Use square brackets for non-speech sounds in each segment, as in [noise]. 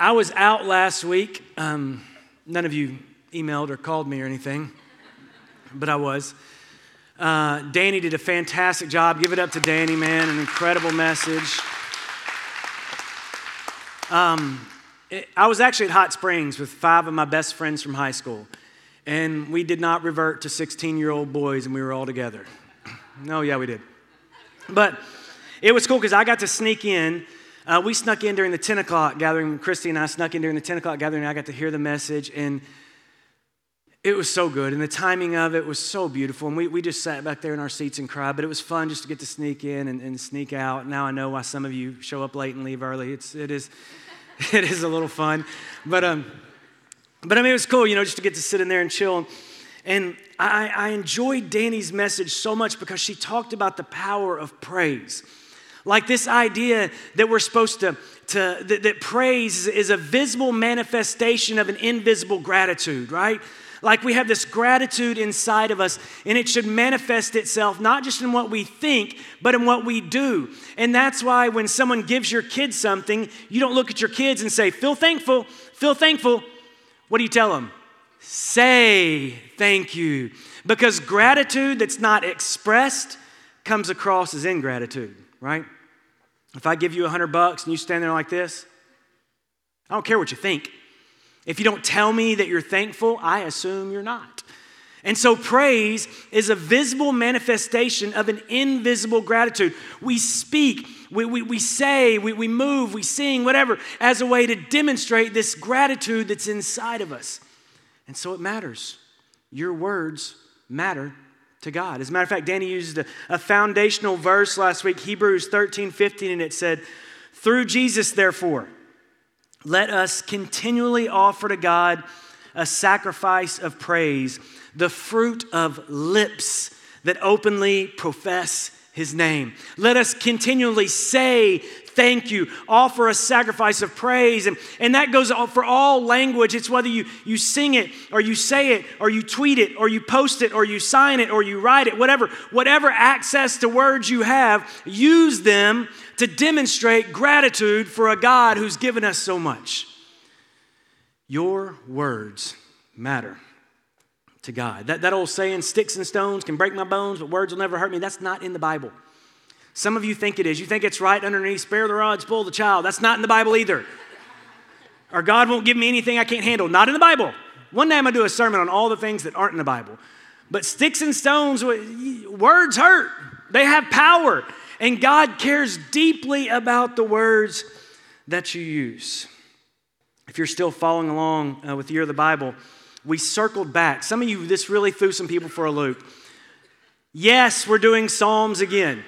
I was out last week. Um, none of you emailed or called me or anything, but I was. Uh, Danny did a fantastic job. Give it up to Danny, man. An incredible message. Um, it, I was actually at Hot Springs with five of my best friends from high school, and we did not revert to 16 year old boys, and we were all together. [clears throat] No, yeah, we did. But it was cool because I got to sneak in. Uh, we snuck in during the 10 o'clock gathering. Christy and I snuck in during the 10 o'clock gathering. I got to hear the message, and it was so good. And the timing of it was so beautiful. And we, we just sat back there in our seats and cried. But it was fun just to get to sneak in and, and sneak out. Now I know why some of you show up late and leave early. It's, it, is, [laughs] it is a little fun. But, um, but I mean, it was cool, you know, just to get to sit in there and chill. And I, I enjoyed Danny's message so much because she talked about the power of praise. Like this idea that we're supposed to, to that, that praise is a visible manifestation of an invisible gratitude, right? Like we have this gratitude inside of us, and it should manifest itself not just in what we think, but in what we do. And that's why when someone gives your kids something, you don't look at your kids and say, Feel thankful, feel thankful. What do you tell them? Say thank you. Because gratitude that's not expressed comes across as ingratitude, right? If I give you a hundred bucks and you stand there like this, I don't care what you think. If you don't tell me that you're thankful, I assume you're not. And so, praise is a visible manifestation of an invisible gratitude. We speak, we, we, we say, we, we move, we sing, whatever, as a way to demonstrate this gratitude that's inside of us. And so, it matters. Your words matter to God. As a matter of fact, Danny used a, a foundational verse last week, Hebrews 13 15, and it said, Through Jesus, therefore, let us continually offer to God a sacrifice of praise, the fruit of lips that openly profess his name. Let us continually say thank you, offer a sacrifice of praise. And, and that goes for all language. It's whether you, you sing it or you say it or you tweet it or you post it or you sign it or you write it, whatever, whatever access to words you have, use them to demonstrate gratitude for a God who's given us so much. Your words matter to God. That, that old saying, sticks and stones can break my bones, but words will never hurt me, that's not in the Bible. Some of you think it is. You think it's right underneath, spare the rod, spoil the child. That's not in the Bible either. Or God won't give me anything I can't handle. Not in the Bible. One day I'm going to do a sermon on all the things that aren't in the Bible. But sticks and stones, words hurt. They have power. And God cares deeply about the words that you use. If you're still following along uh, with the year of the Bible, we circled back. Some of you, this really threw some people for a loop. Yes, we're doing Psalms again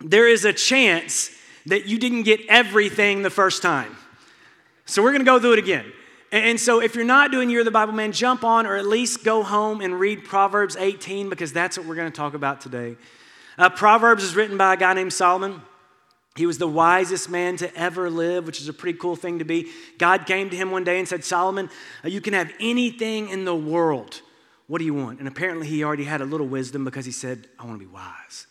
there is a chance that you didn't get everything the first time. So we're going to go through it again. And so if you're not doing Year of the Bible Man, jump on or at least go home and read Proverbs 18 because that's what we're going to talk about today. Uh, Proverbs is written by a guy named Solomon. He was the wisest man to ever live, which is a pretty cool thing to be. God came to him one day and said, Solomon, uh, you can have anything in the world. What do you want? And apparently he already had a little wisdom because he said, I want to be wise.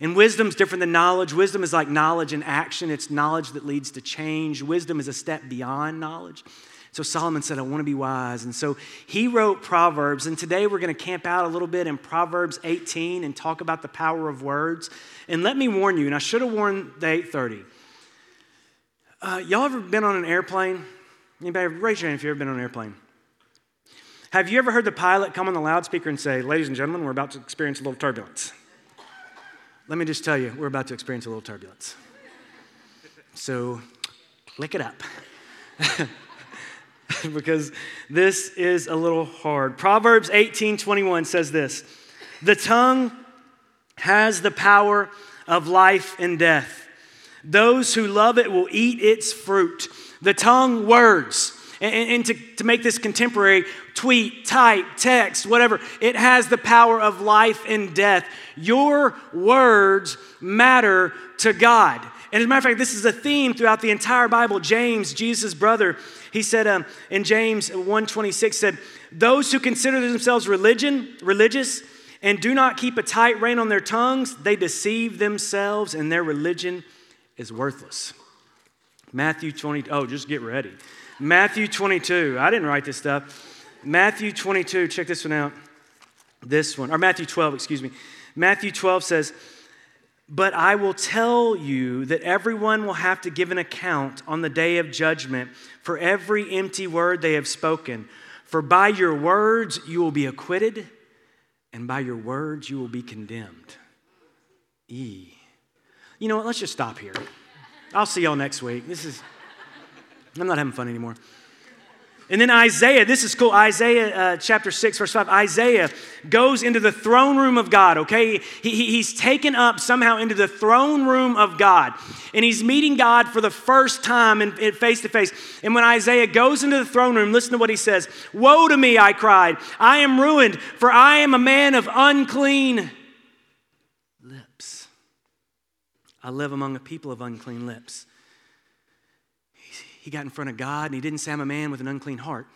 And wisdom's different than knowledge. Wisdom is like knowledge in action, it's knowledge that leads to change. Wisdom is a step beyond knowledge. So Solomon said, I want to be wise. And so he wrote Proverbs. And today we're going to camp out a little bit in Proverbs 18 and talk about the power of words. And let me warn you, and I should have warned the 830. Uh, y'all ever been on an airplane? Anybody raise your hand if you've ever been on an airplane? Have you ever heard the pilot come on the loudspeaker and say, Ladies and gentlemen, we're about to experience a little turbulence? Let me just tell you, we're about to experience a little turbulence. So, lick it up. [laughs] [laughs] because this is a little hard. Proverbs 18 21 says this The tongue has the power of life and death. Those who love it will eat its fruit. The tongue, words. And, and to, to make this contemporary, tweet, type, text, whatever, it has the power of life and death. Your words matter to God. And as a matter of fact, this is a theme throughout the entire Bible. James, Jesus' brother, he said um, in James 1:26 said, "Those who consider themselves religion, religious, and do not keep a tight rein on their tongues, they deceive themselves, and their religion is worthless." Matthew 20. Oh, just get ready. Matthew 22. I didn't write this stuff. Matthew 22. Check this one out. This one, or Matthew 12, excuse me. Matthew 12 says, But I will tell you that everyone will have to give an account on the day of judgment for every empty word they have spoken. For by your words you will be acquitted, and by your words you will be condemned. E. You know what? Let's just stop here. I'll see y'all next week. This is, I'm not having fun anymore. And then Isaiah, this is cool. Isaiah uh, chapter 6, verse 5. Isaiah goes into the throne room of God, okay? He, he, he's taken up somehow into the throne room of God. And he's meeting God for the first time in face to face. And when Isaiah goes into the throne room, listen to what he says Woe to me, I cried. I am ruined, for I am a man of unclean lips. I live among a people of unclean lips. He got in front of God and he didn't say, I'm a man with an unclean heart.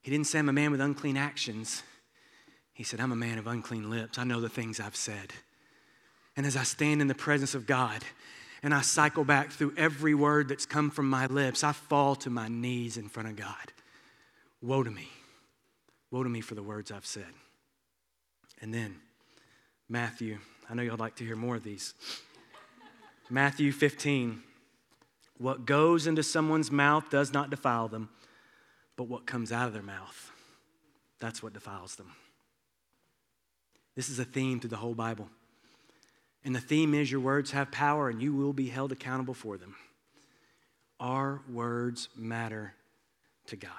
He didn't say, I'm a man with unclean actions. He said, I'm a man of unclean lips. I know the things I've said. And as I stand in the presence of God and I cycle back through every word that's come from my lips, I fall to my knees in front of God. Woe to me. Woe to me for the words I've said. And then, Matthew, I know y'all like to hear more of these. Matthew 15, what goes into someone's mouth does not defile them, but what comes out of their mouth, that's what defiles them. This is a theme through the whole Bible. And the theme is your words have power and you will be held accountable for them. Our words matter to God.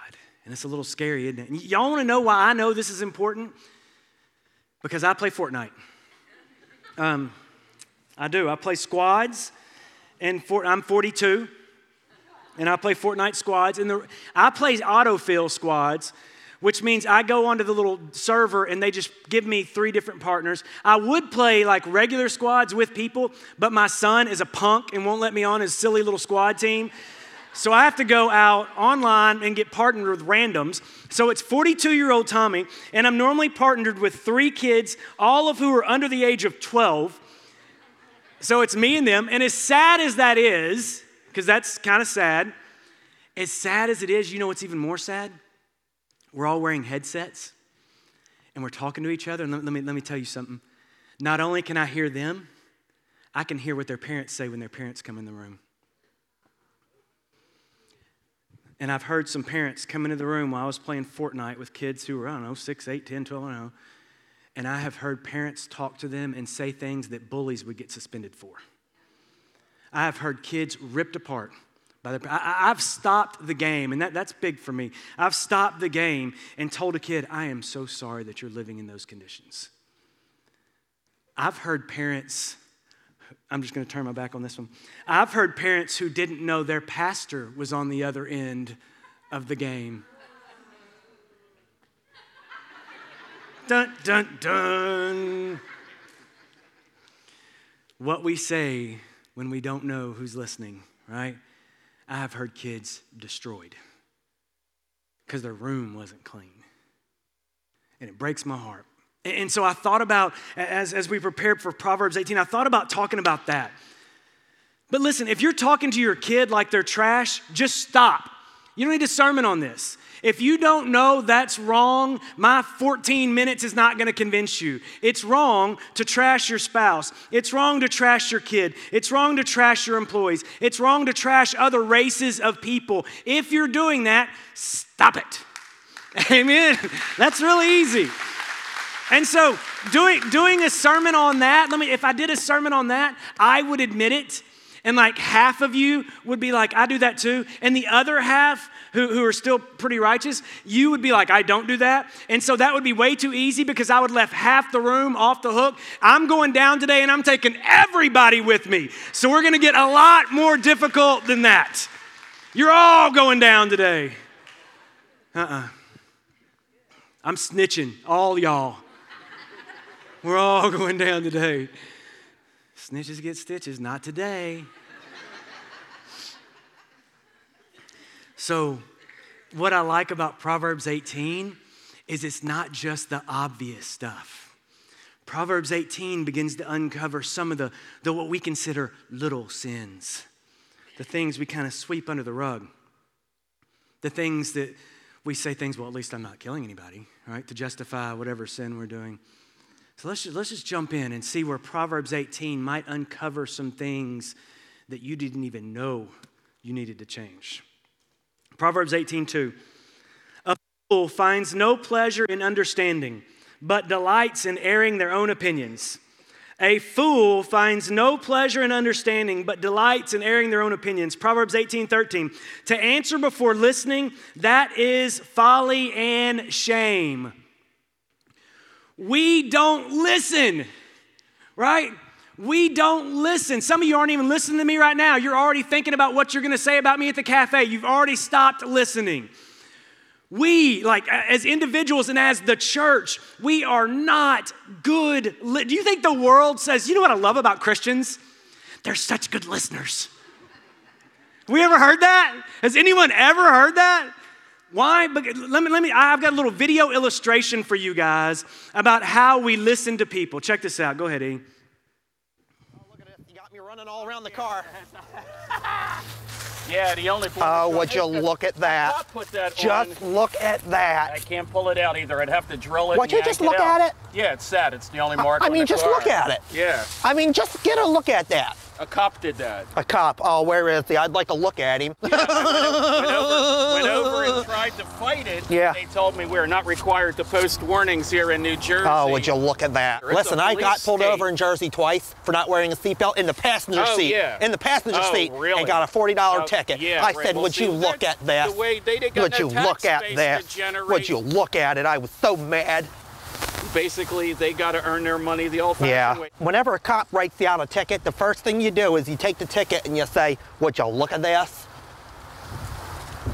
And it's a little scary, isn't it? And y'all want to know why I know this is important? Because I play Fortnite. Um, I do. I play squads and for, I'm 42, and I play Fortnite squads. And the, I play autofill squads, which means I go onto the little server and they just give me three different partners. I would play like regular squads with people, but my son is a punk and won't let me on his silly little squad team. So I have to go out online and get partnered with randoms. So it's 42 year old Tommy, and I'm normally partnered with three kids, all of who are under the age of 12. So it's me and them. And as sad as that is, because that's kind of sad, as sad as it is, you know what's even more sad? We're all wearing headsets and we're talking to each other. And let, me, let me tell you something. Not only can I hear them, I can hear what their parents say when their parents come in the room. And I've heard some parents come into the room while I was playing Fortnite with kids who were, I don't know, 6, 8, 10, 12, I don't know and I have heard parents talk to them and say things that bullies would get suspended for. I have heard kids ripped apart by their I, I've stopped the game, and that, that's big for me. I've stopped the game and told a kid, I am so sorry that you're living in those conditions. I've heard parents, I'm just going to turn my back on this one. I've heard parents who didn't know their pastor was on the other end of the game Dun, dun, dun. What we say when we don't know who's listening, right? I have heard kids destroyed because their room wasn't clean. And it breaks my heart. And so I thought about, as, as we prepared for Proverbs 18, I thought about talking about that. But listen, if you're talking to your kid like they're trash, just stop. You don't need a sermon on this. If you don't know that's wrong, my 14 minutes is not going to convince you. It's wrong to trash your spouse. It's wrong to trash your kid. It's wrong to trash your employees. It's wrong to trash other races of people. If you're doing that, stop it. [laughs] Amen. That's really easy. And so, doing, doing a sermon on that, let me, if I did a sermon on that, I would admit it. And like half of you would be like, I do that too. And the other half who, who are still pretty righteous, you would be like, I don't do that. And so that would be way too easy because I would left half the room off the hook. I'm going down today and I'm taking everybody with me. So we're going to get a lot more difficult than that. You're all going down today. Uh uh-uh. uh. i am snitching, all y'all. We're all [laughs] going down today. Snitches get stitches, not today. So, what I like about Proverbs 18 is it's not just the obvious stuff. Proverbs 18 begins to uncover some of the, the what we consider little sins. the things we kind of sweep under the rug, the things that we say things, well, at least I'm not killing anybody, right, to justify whatever sin we're doing. So let's just, let's just jump in and see where Proverbs 18 might uncover some things that you didn't even know you needed to change. Proverbs 18 2. A fool finds no pleasure in understanding, but delights in airing their own opinions. A fool finds no pleasure in understanding, but delights in airing their own opinions. Proverbs 18 13. To answer before listening, that is folly and shame. We don't listen, right? We don't listen. Some of you aren't even listening to me right now. You're already thinking about what you're going to say about me at the cafe. You've already stopped listening. We, like as individuals and as the church, we are not good. Li- Do you think the world says, you know what I love about Christians? They're such good listeners. we ever heard that? Has anyone ever heard that? Why? But let me, let me, I've got a little video illustration for you guys about how we listen to people. Check this out. Go ahead, E. Oh, look at it. You got me running all around the car. [laughs] Yeah, the only. Oh, would you look at that? Put that Just on. look at that. I can't pull it out either. I'd have to drill it. Would and you just look out. at it? Yeah, it's sad. It's the only mark. I on mean, the just car. look at it. Yeah, I mean, just get a look at that. A cop did that. A cop. Oh, where is he? I'd like to look at him. went, over, went over and tried to fight it. Yeah. They told me we're not required to post warnings here in New Jersey. Oh, would you look at that? It's Listen, I got pulled state. over in Jersey twice for not wearing a seatbelt in the passenger Oh, seat. yeah. In the passenger Oh, seat. really? And got a $40 Oh, ticket. yeah, I right. said, Well, would see, you look at that? the way they didn't got Would no you look at base to this? generate- Would you look at it? I was so mad. Basically, they got to earn their money the old-fashioned Yeah. way. Whenever a cop writes you out a ticket, the first thing you do is you take the ticket and you say, Would you look at this?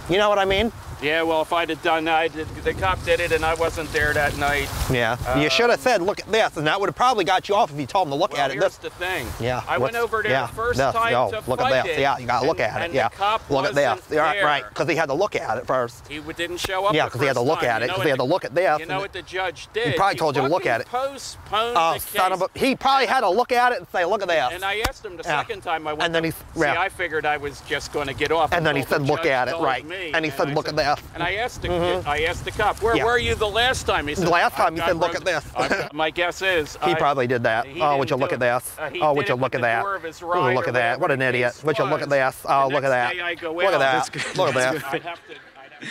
You know what I mean? Yeah, well, if I'd have done that, the cop did it, and I wasn't there that night. Yeah. Uh, you should have said, Look at this, and that would have probably got you off if you told him to look Well, at it. This, the thing. yeah. I went over there yeah, the first this, time yo, to look fight at this. it, Yeah, you got to look at it. and Yeah. Look at this. there. right. Because he had to look at it first. He didn't show up. Yeah, the 'cause he had to look time. at it, You know 'cause he had to look at this You know what the judge did? He probably told you to look at it. Postponed Oh, the son of a. He probably had to look at it and say, Look at this. And I asked him the Yeah. second time I went. And then he- see. I figured I was just going to get off. And then he said, "Look at it," right. And he said, "Look at this." And I asked the I asked the cop, "Where Yeah. were you the last time?" He said, The last time "I he said, "Look road- at this." I- my guess is He I- probably did that. Oh, would you look at this? Uh, oh, would you look at that? door Ooh, look at that. What an idiot. Would you look at was. this? Oh, look at that. day I go Look at that. Look at that. I'd have to. I'd have to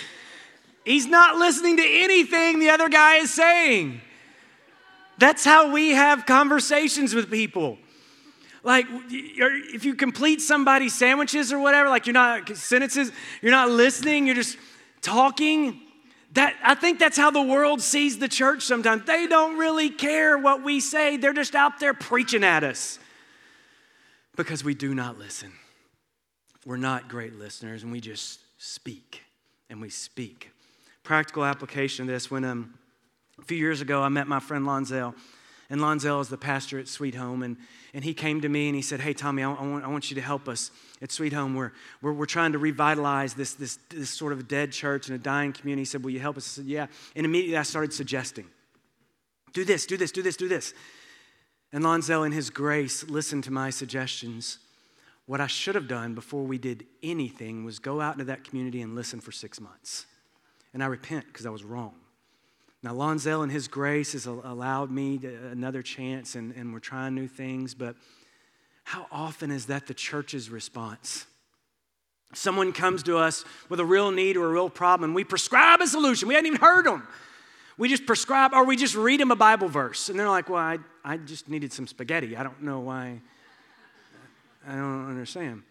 He's not listening to anything the other guy is saying. That's how we have conversations with people. Like, if you complete somebody's sandwiches or whatever, like you're not sentences, you're not listening, you're just talking. That I think that's how the world sees the church sometimes. They don't really care what we say, they're just out there preaching at us because we do not listen. We're not great listeners and we just speak and we speak. Practical application of this when um, a few years ago I met my friend Lonzel, and Lonzel is the pastor at Sweet Home, and, and he came to me and he said, Hey, Tommy, I, I want, I want you to help us at Sweet Home. We're, we're, we're trying to revitalize this, this, this sort of dead church and a dying community. He said, Will you help us? I said, Yeah. And immediately I started suggesting, Do this, do this, do this, do this. And Lonzel, in his grace, listened to my suggestions. What I should have done before we did anything was go out into that community and listen for six months. And I repent because I was wrong. Now, Lonzel, and his grace, has allowed me to, another chance, and, and we're trying new things, but how often is that the church's response? Someone comes to us with a real need or a real problem, and we prescribe a solution. We hadn't even heard them. We just prescribe, or we just read them a Bible verse, and they're like, Well, I, I just needed some spaghetti. I don't know why. I don't understand.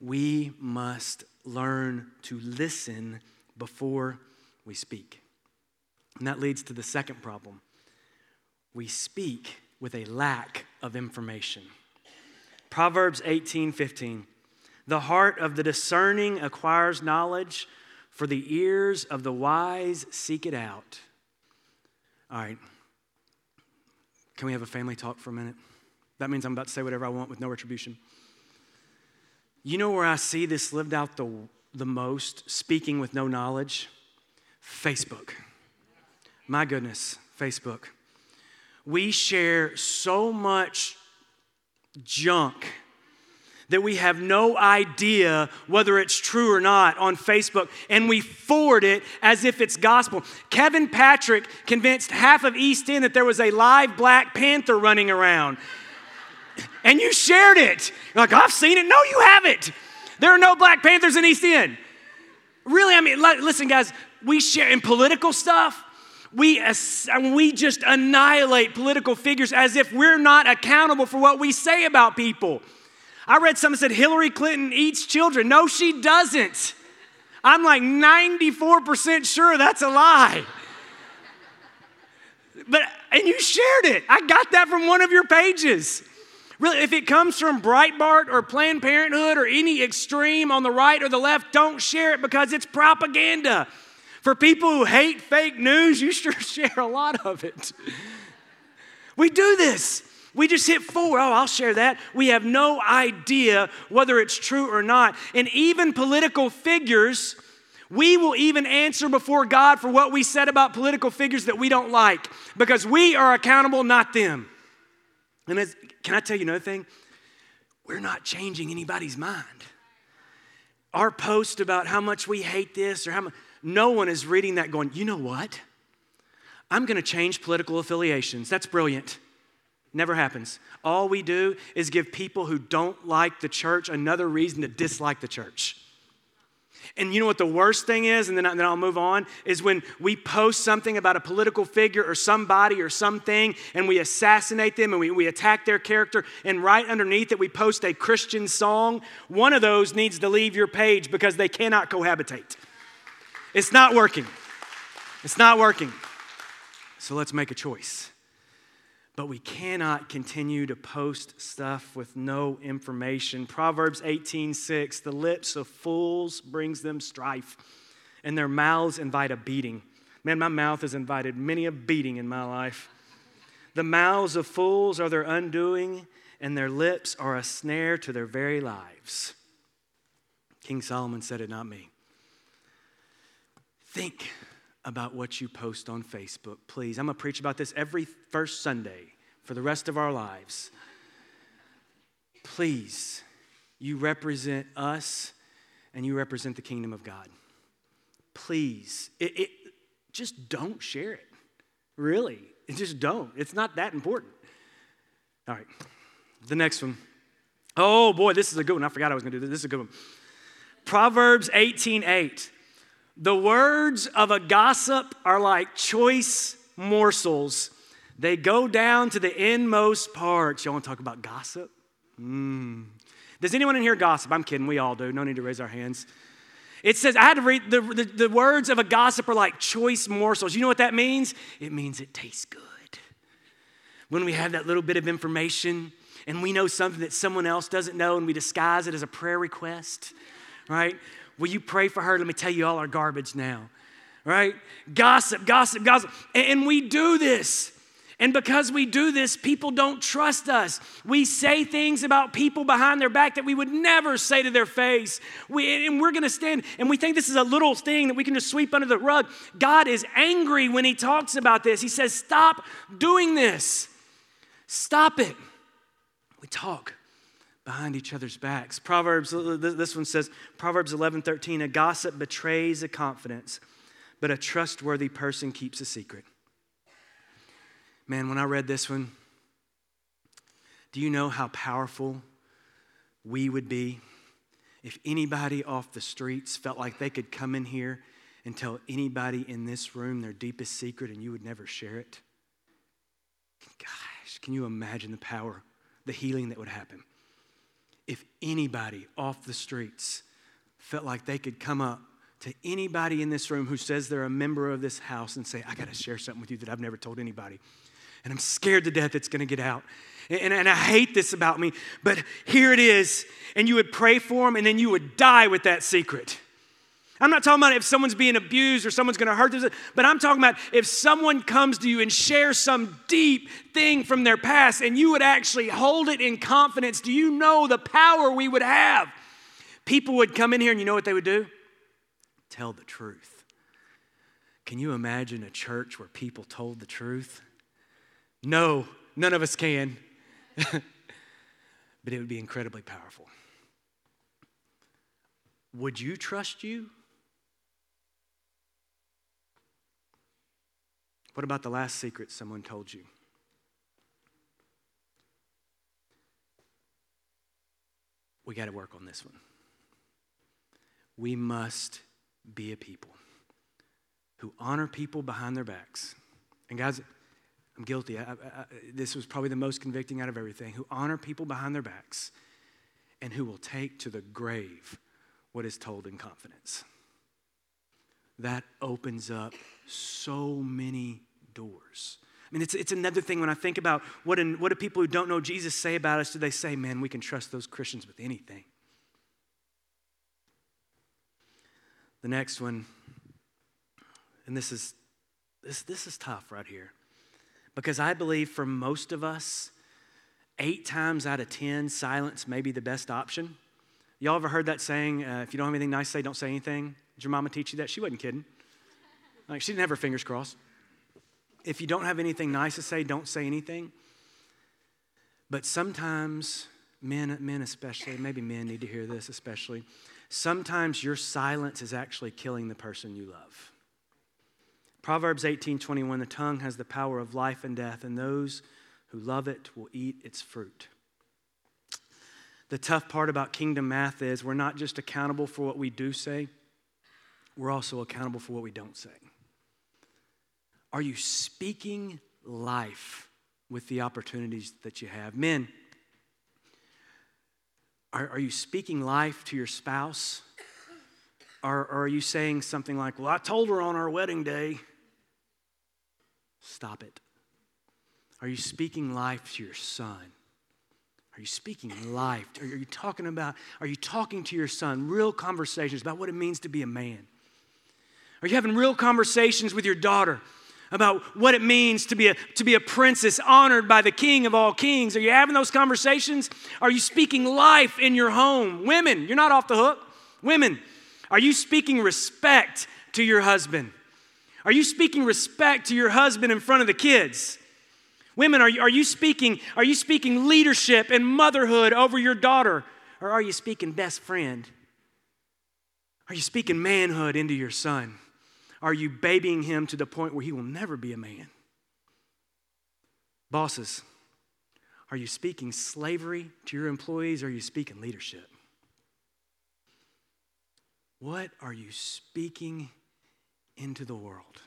We must learn to listen before we speak. And that leads to the second problem. We speak with a lack of information. Proverbs 18 15. The heart of the discerning acquires knowledge, for the ears of the wise seek it out. All right. Can we have a family talk for a minute? That means I'm about to say whatever I want with no retribution. You know where I see this lived out the, the most, speaking with no knowledge? Facebook. My goodness, Facebook. We share so much junk that we have no idea whether it's true or not on Facebook, and we forward it as if it's gospel. Kevin Patrick convinced half of East End that there was a live Black Panther running around. And you shared it. You're like, I've seen it. No, you haven't. There are no Black Panthers in East End. Really, I mean, listen, guys, we share in political stuff. We, we just annihilate political figures as if we're not accountable for what we say about people. I read that said Hillary Clinton eats children. No, she doesn't. I'm like 94% sure that's a lie. But, and you shared it. I got that from one of your pages. Really, if it comes from Breitbart or Planned Parenthood or any extreme on the right or the left, don't share it because it's propaganda. For people who hate fake news, you sure [laughs] share a lot of it. We do this. We just hit forward. Oh, I'll share that. We have no idea whether it's true or not. And even political figures, we will even answer before God for what we said about political figures that we don't like because we are accountable, not them. And can I tell you another thing? We're not changing anybody's mind. Our post about how much we hate this or how much, no one is reading that going, you know what? I'm going to change political affiliations. That's brilliant. Never happens. All we do is give people who don't like the church another reason to dislike the church. And you know what the worst thing is, and then, I, then I'll move on, is when we post something about a political figure or somebody or something, and we assassinate them and we, we attack their character, and right underneath it, we post a Christian song. One of those needs to leave your page because they cannot cohabitate. It's not working. It's not working. So let's make a choice. But we cannot continue to post stuff with no information. Proverbs 18:6, the lips of fools brings them strife, and their mouths invite a beating. Man, my mouth has invited many a beating in my life. The mouths of fools are their undoing, and their lips are a snare to their very lives. King Solomon said it, not me. Think about what you post on Facebook, please. I'm going to preach about this every first Sunday for the rest of our lives. Please, you represent us and you represent the kingdom of God. Please, it, it, just don't share it. Really, just don't. It's not that important. All right, the next one. Oh boy, this is a good one. I forgot I was going to do this. This is a good one. Proverbs 18 8. The words of a gossip are like choice morsels. They go down to the inmost parts. Y'all want to talk about gossip? Mm. Does anyone in here gossip? I'm kidding. We all do. No need to raise our hands. It says, I had to read the, the, the words of a gossip are like choice morsels. You know what that means? It means it tastes good. When we have that little bit of information and we know something that someone else doesn't know and we disguise it as a prayer request, right? Will you pray for her? Let me tell you all our garbage now, right? Gossip, gossip, gossip. And we do this. And because we do this, people don't trust us. We say things about people behind their back that we would never say to their face. We, and we're going to stand and we think this is a little thing that we can just sweep under the rug. God is angry when He talks about this. He says, Stop doing this. Stop it. We talk behind each other's backs. Proverbs, this one says, Proverbs 11 13, a gossip betrays a confidence, but a trustworthy person keeps a secret. Man, when I read this one, do you know how powerful we would be if anybody off the streets felt like they could come in here and tell anybody in this room their deepest secret and you would never share it? Gosh, can you imagine the power, the healing that would happen? If anybody off the streets felt like they could come up to anybody in this room who says they're a member of this house and say, I got to share something with you that I've never told anybody. And I'm scared to death it's going to get out. And, and, I hate this about me, but here it is. And you would pray for them, and then you would die with that secret. I'm not talking about if someone's being abused or someone's gonna hurt them, but I'm talking about if someone comes to you and shares some deep thing from their past and you would actually hold it in confidence. Do you know the power we would have? People would come in here and you know what they would do? Tell the truth. Can you imagine a church where people told the truth? No, none of us can. [laughs] but it would be incredibly powerful. would you trust you? What about the last secret someone told you? We got to work on this one. We must be a people who honor people behind their backs. And guys, I'm guilty. I, I, I, this was probably the most convicting out of everything. Who honor people behind their backs and who will take to the grave what is told in confidence. That opens up so many doors. I mean, it's, it's another thing when I think about what, in, what do people who don't know Jesus say about us? Do they say, man, we can trust those Christians with anything? The next one, and this is, this, this is tough right here. Because I believe for most of us, eight times out of 10, silence may be the best option. Y'all ever heard that saying, uh, if you don't have anything nice to say, don't say anything? Did your mama teach you that? She wasn't kidding. Like, she didn't have her fingers crossed. If you don't have anything nice to say, don't say anything. But sometimes, men, men especially, maybe men need to hear this especially, sometimes your silence is actually killing the person you love. Proverbs 18 21, the tongue has the power of life and death, and those who love it will eat its fruit. The tough part about kingdom math is we're not just accountable for what we do say, we're also accountable for what we don't say. Are you speaking life with the opportunities that you have? Men, are, are you speaking life to your spouse? Or, or are you saying something like, Well, I told her on our wedding day? Stop it. Are you speaking life to your son? Are you speaking life? Are you talking about, are you talking to your son real conversations about what it means to be a man? Are you having real conversations with your daughter about what it means to be a, to be a princess honored by the king of all kings? Are you having those conversations? Are you speaking life in your home? Women, you're not off the hook. Women, are you speaking respect to your husband? Are you speaking respect to your husband in front of the kids? Women, are you, are you speaking are you speaking leadership and motherhood over your daughter or are you speaking best friend? Are you speaking manhood into your son? Are you babying him to the point where he will never be a man? Bosses, are you speaking slavery to your employees or are you speaking leadership? What are you speaking into the world?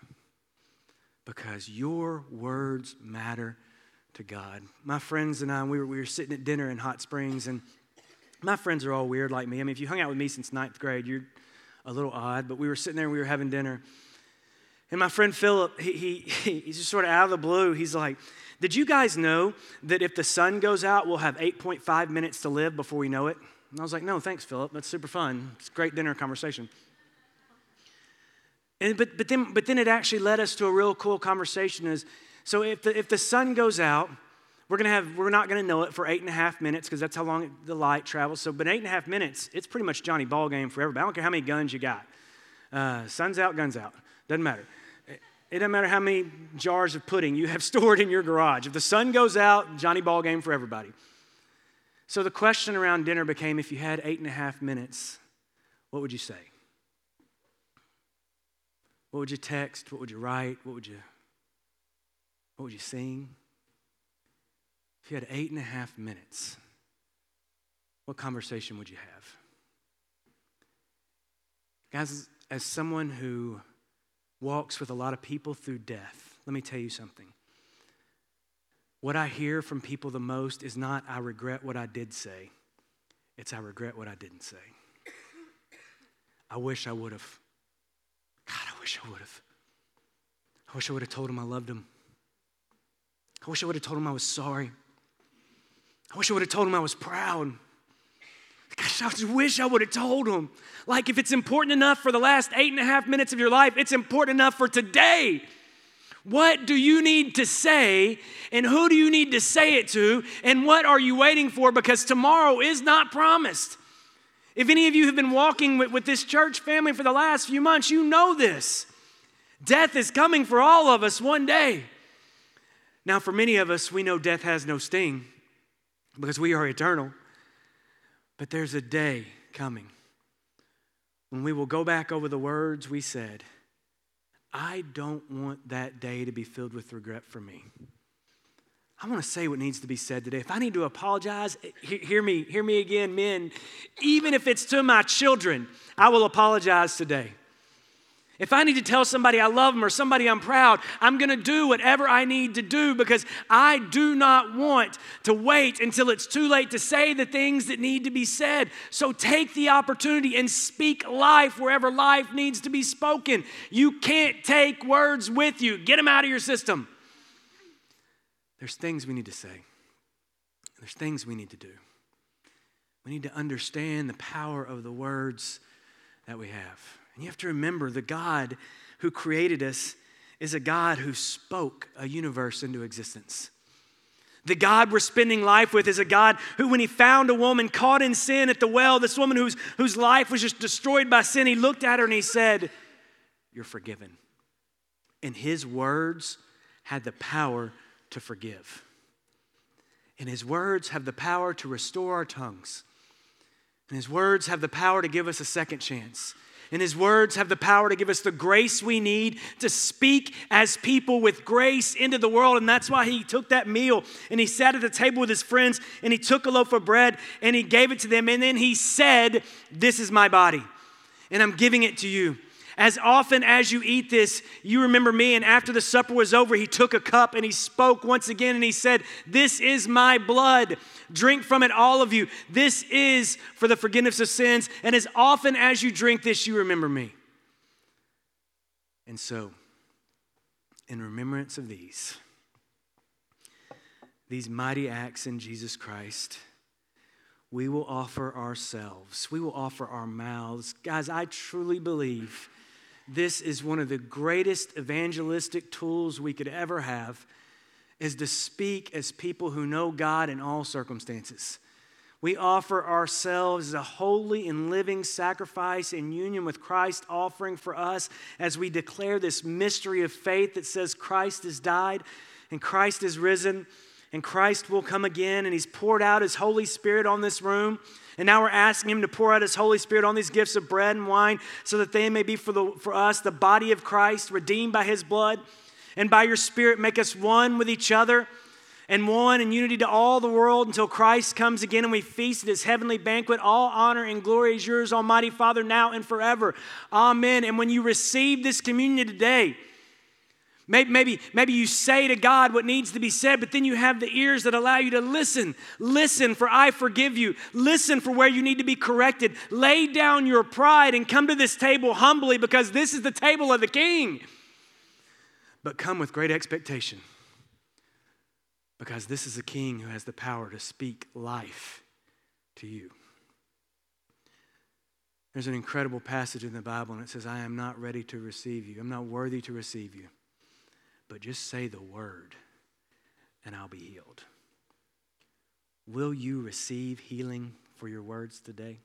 because your words matter to God. My friends and I, we were, we were sitting at dinner in Hot Springs, and my friends are all weird like me. I mean, if you hung out with me since ninth grade, you're a little odd, but we were sitting there and we were having dinner. And my friend Philip, he, he, he's just sort of out of the blue. He's like, Did you guys know that if the sun goes out, we'll have 8.5 minutes to live before we know it? And I was like, No, thanks, Philip. That's super fun. It's a great dinner conversation. And, but, but, then, but then it actually led us to a real cool conversation is so if the, if the sun goes out, we're gonna have we're not gonna know it for eight and a half minutes because that's how long the light travels. So, but eight and a half minutes, it's pretty much Johnny Ball game for everybody. I don't care how many guns you got. Uh, sun's out, guns out. Doesn't matter. It doesn't matter how many jars of pudding you have [laughs] stored in your garage. If the sun goes out, Johnny Ball game for everybody. So the question around dinner became if you had eight and a half minutes, what would you say? What would you text? What would you write? What would you, what would you sing? If you had eight and a half minutes, what conversation would you have? Guys, as someone who walks with a lot of people through death, let me tell you something. What I hear from people the most is not, I regret what I did say, it's, I regret what I didn't say. I wish I would have God, I wish I would have. I wish I would have told him I loved him. I wish I would have told him I was sorry. I wish I would have told him I was proud. Gosh, I just wish I would have told him. Like, if it's important enough for the last eight and a half minutes of your life, it's important enough for today. What do you need to say, and who do you need to say it to, and what are you waiting for? Because tomorrow is not promised. If any of you have been walking with, with this church family for the last few months, you know this. Death is coming for all of us one day. Now, for many of us, we know death has no sting because we are eternal. But there's a day coming when we will go back over the words we said, I don't want that day to be filled with regret for me. I want to say what needs to be said today. If I need to apologize, hear me, hear me again, men. Even if it's to my children, I will apologize today. If I need to tell somebody I love them or somebody I'm proud, I'm going to do whatever I need to do because I do not want to wait until it's too late to say the things that need to be said. So take the opportunity and speak life wherever life needs to be spoken. You can't take words with you, get them out of your system. There's things we need to say, there's things we need to do. We need to understand the power of the words that we have. And you have to remember the God who created us is a God who spoke a universe into existence. The God we're spending life with is a God who, when he found a woman caught in sin at the well, this woman whose, whose life was just destroyed by sin, he looked at her and he said, You're forgiven. And his words had the power to forgive. And his words have the power to restore our tongues. And his words have the power to give us a second chance. And his words have the power to give us the grace we need to speak as people with grace into the world. And that's why he took that meal and he sat at the table with his friends and he took a loaf of bread and he gave it to them. And then he said, This is my body, and I'm giving it to you. As often as you eat this, you remember me. And after the supper was over, he took a cup and he spoke once again and he said, This is my blood. Drink from it, all of you. This is for the forgiveness of sins. And as often as you drink this, you remember me. And so, in remembrance of these, these mighty acts in Jesus Christ, we will offer ourselves. We will offer our mouths. Guys, I truly believe this is one of the greatest evangelistic tools we could ever have is to speak as people who know God in all circumstances. We offer ourselves as a holy and living sacrifice in union with Christ, offering for us as we declare this mystery of faith that says Christ has died and Christ is risen and Christ will come again and He's poured out His Holy Spirit on this room. And now we're asking Him to pour out His Holy Spirit on these gifts of bread and wine so that they may be for, the, for us the body of Christ, redeemed by His blood. And by your Spirit, make us one with each other and one in unity to all the world until Christ comes again and we feast at his heavenly banquet. All honor and glory is yours, Almighty Father, now and forever. Amen. And when you receive this communion today, Maybe, maybe, maybe you say to God what needs to be said, but then you have the ears that allow you to listen. Listen, for I forgive you. Listen for where you need to be corrected. Lay down your pride and come to this table humbly because this is the table of the King. But come with great expectation because this is a King who has the power to speak life to you. There's an incredible passage in the Bible, and it says, I am not ready to receive you. I'm not worthy to receive you but just say the word and I'll be healed. Will you receive healing for your words today?